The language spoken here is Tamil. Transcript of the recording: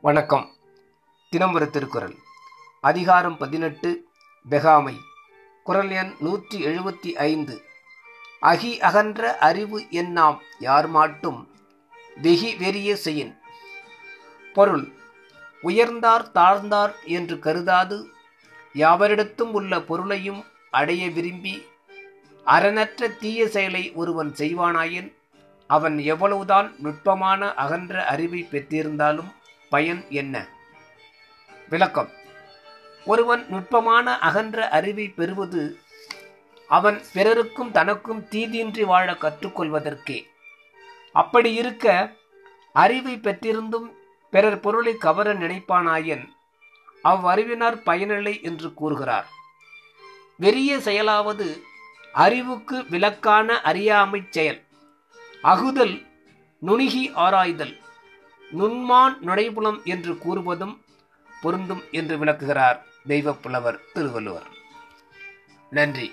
வணக்கம். தினம் ஒரு திருக்குறள். அதிகாரம் பதினெட்டு பெகாமை குரல் எண் நூற்றி எழுபத்தி ஐந்து. அகி அகன்ற அறிவு என்னாம் யார் மாட்டும் வெகி வெறிய செயின் பொருள் உயர்ந்தார் தாழ்ந்தார் என்று கருதாது யாவரிடத்தும் உள்ள பொருளையும் அடைய விரும்பி அறனற்ற தீய செயலை ஒருவன் செய்வானாயின் அவன் எவ்வளவுதான் நுட்பமான அகன்ற அறிவை பெற்றிருந்தாலும் பயன் என்ன? விளக்கம். ஒருவன் நுட்பமான அகன்ற அறிவை பெறுவது அவன் பிறருக்கும் தனக்கும் தீதியின்றி வாழ கற்றுக்கொள்வதற்கே. அப்படி இருக்க அறிவை பெற்றிருந்தும் பிறர் பொருளை கவர நினைப்பானாயின் அவ்வறிவினார் பயனில்லை என்று கூறுகிறார். வெறிய செயலாவது அறிவுக்கு விலக்கான அறியாமைச் செயல். அகுதல் நுணுகி ஆராய்தல் நுண்மான் நுழைபுலம் என்று கூறுவதும் பொருந்தும் என்று விளக்குகிறார் தெய்வப்புலவர் திருவள்ளுவர். நன்றி.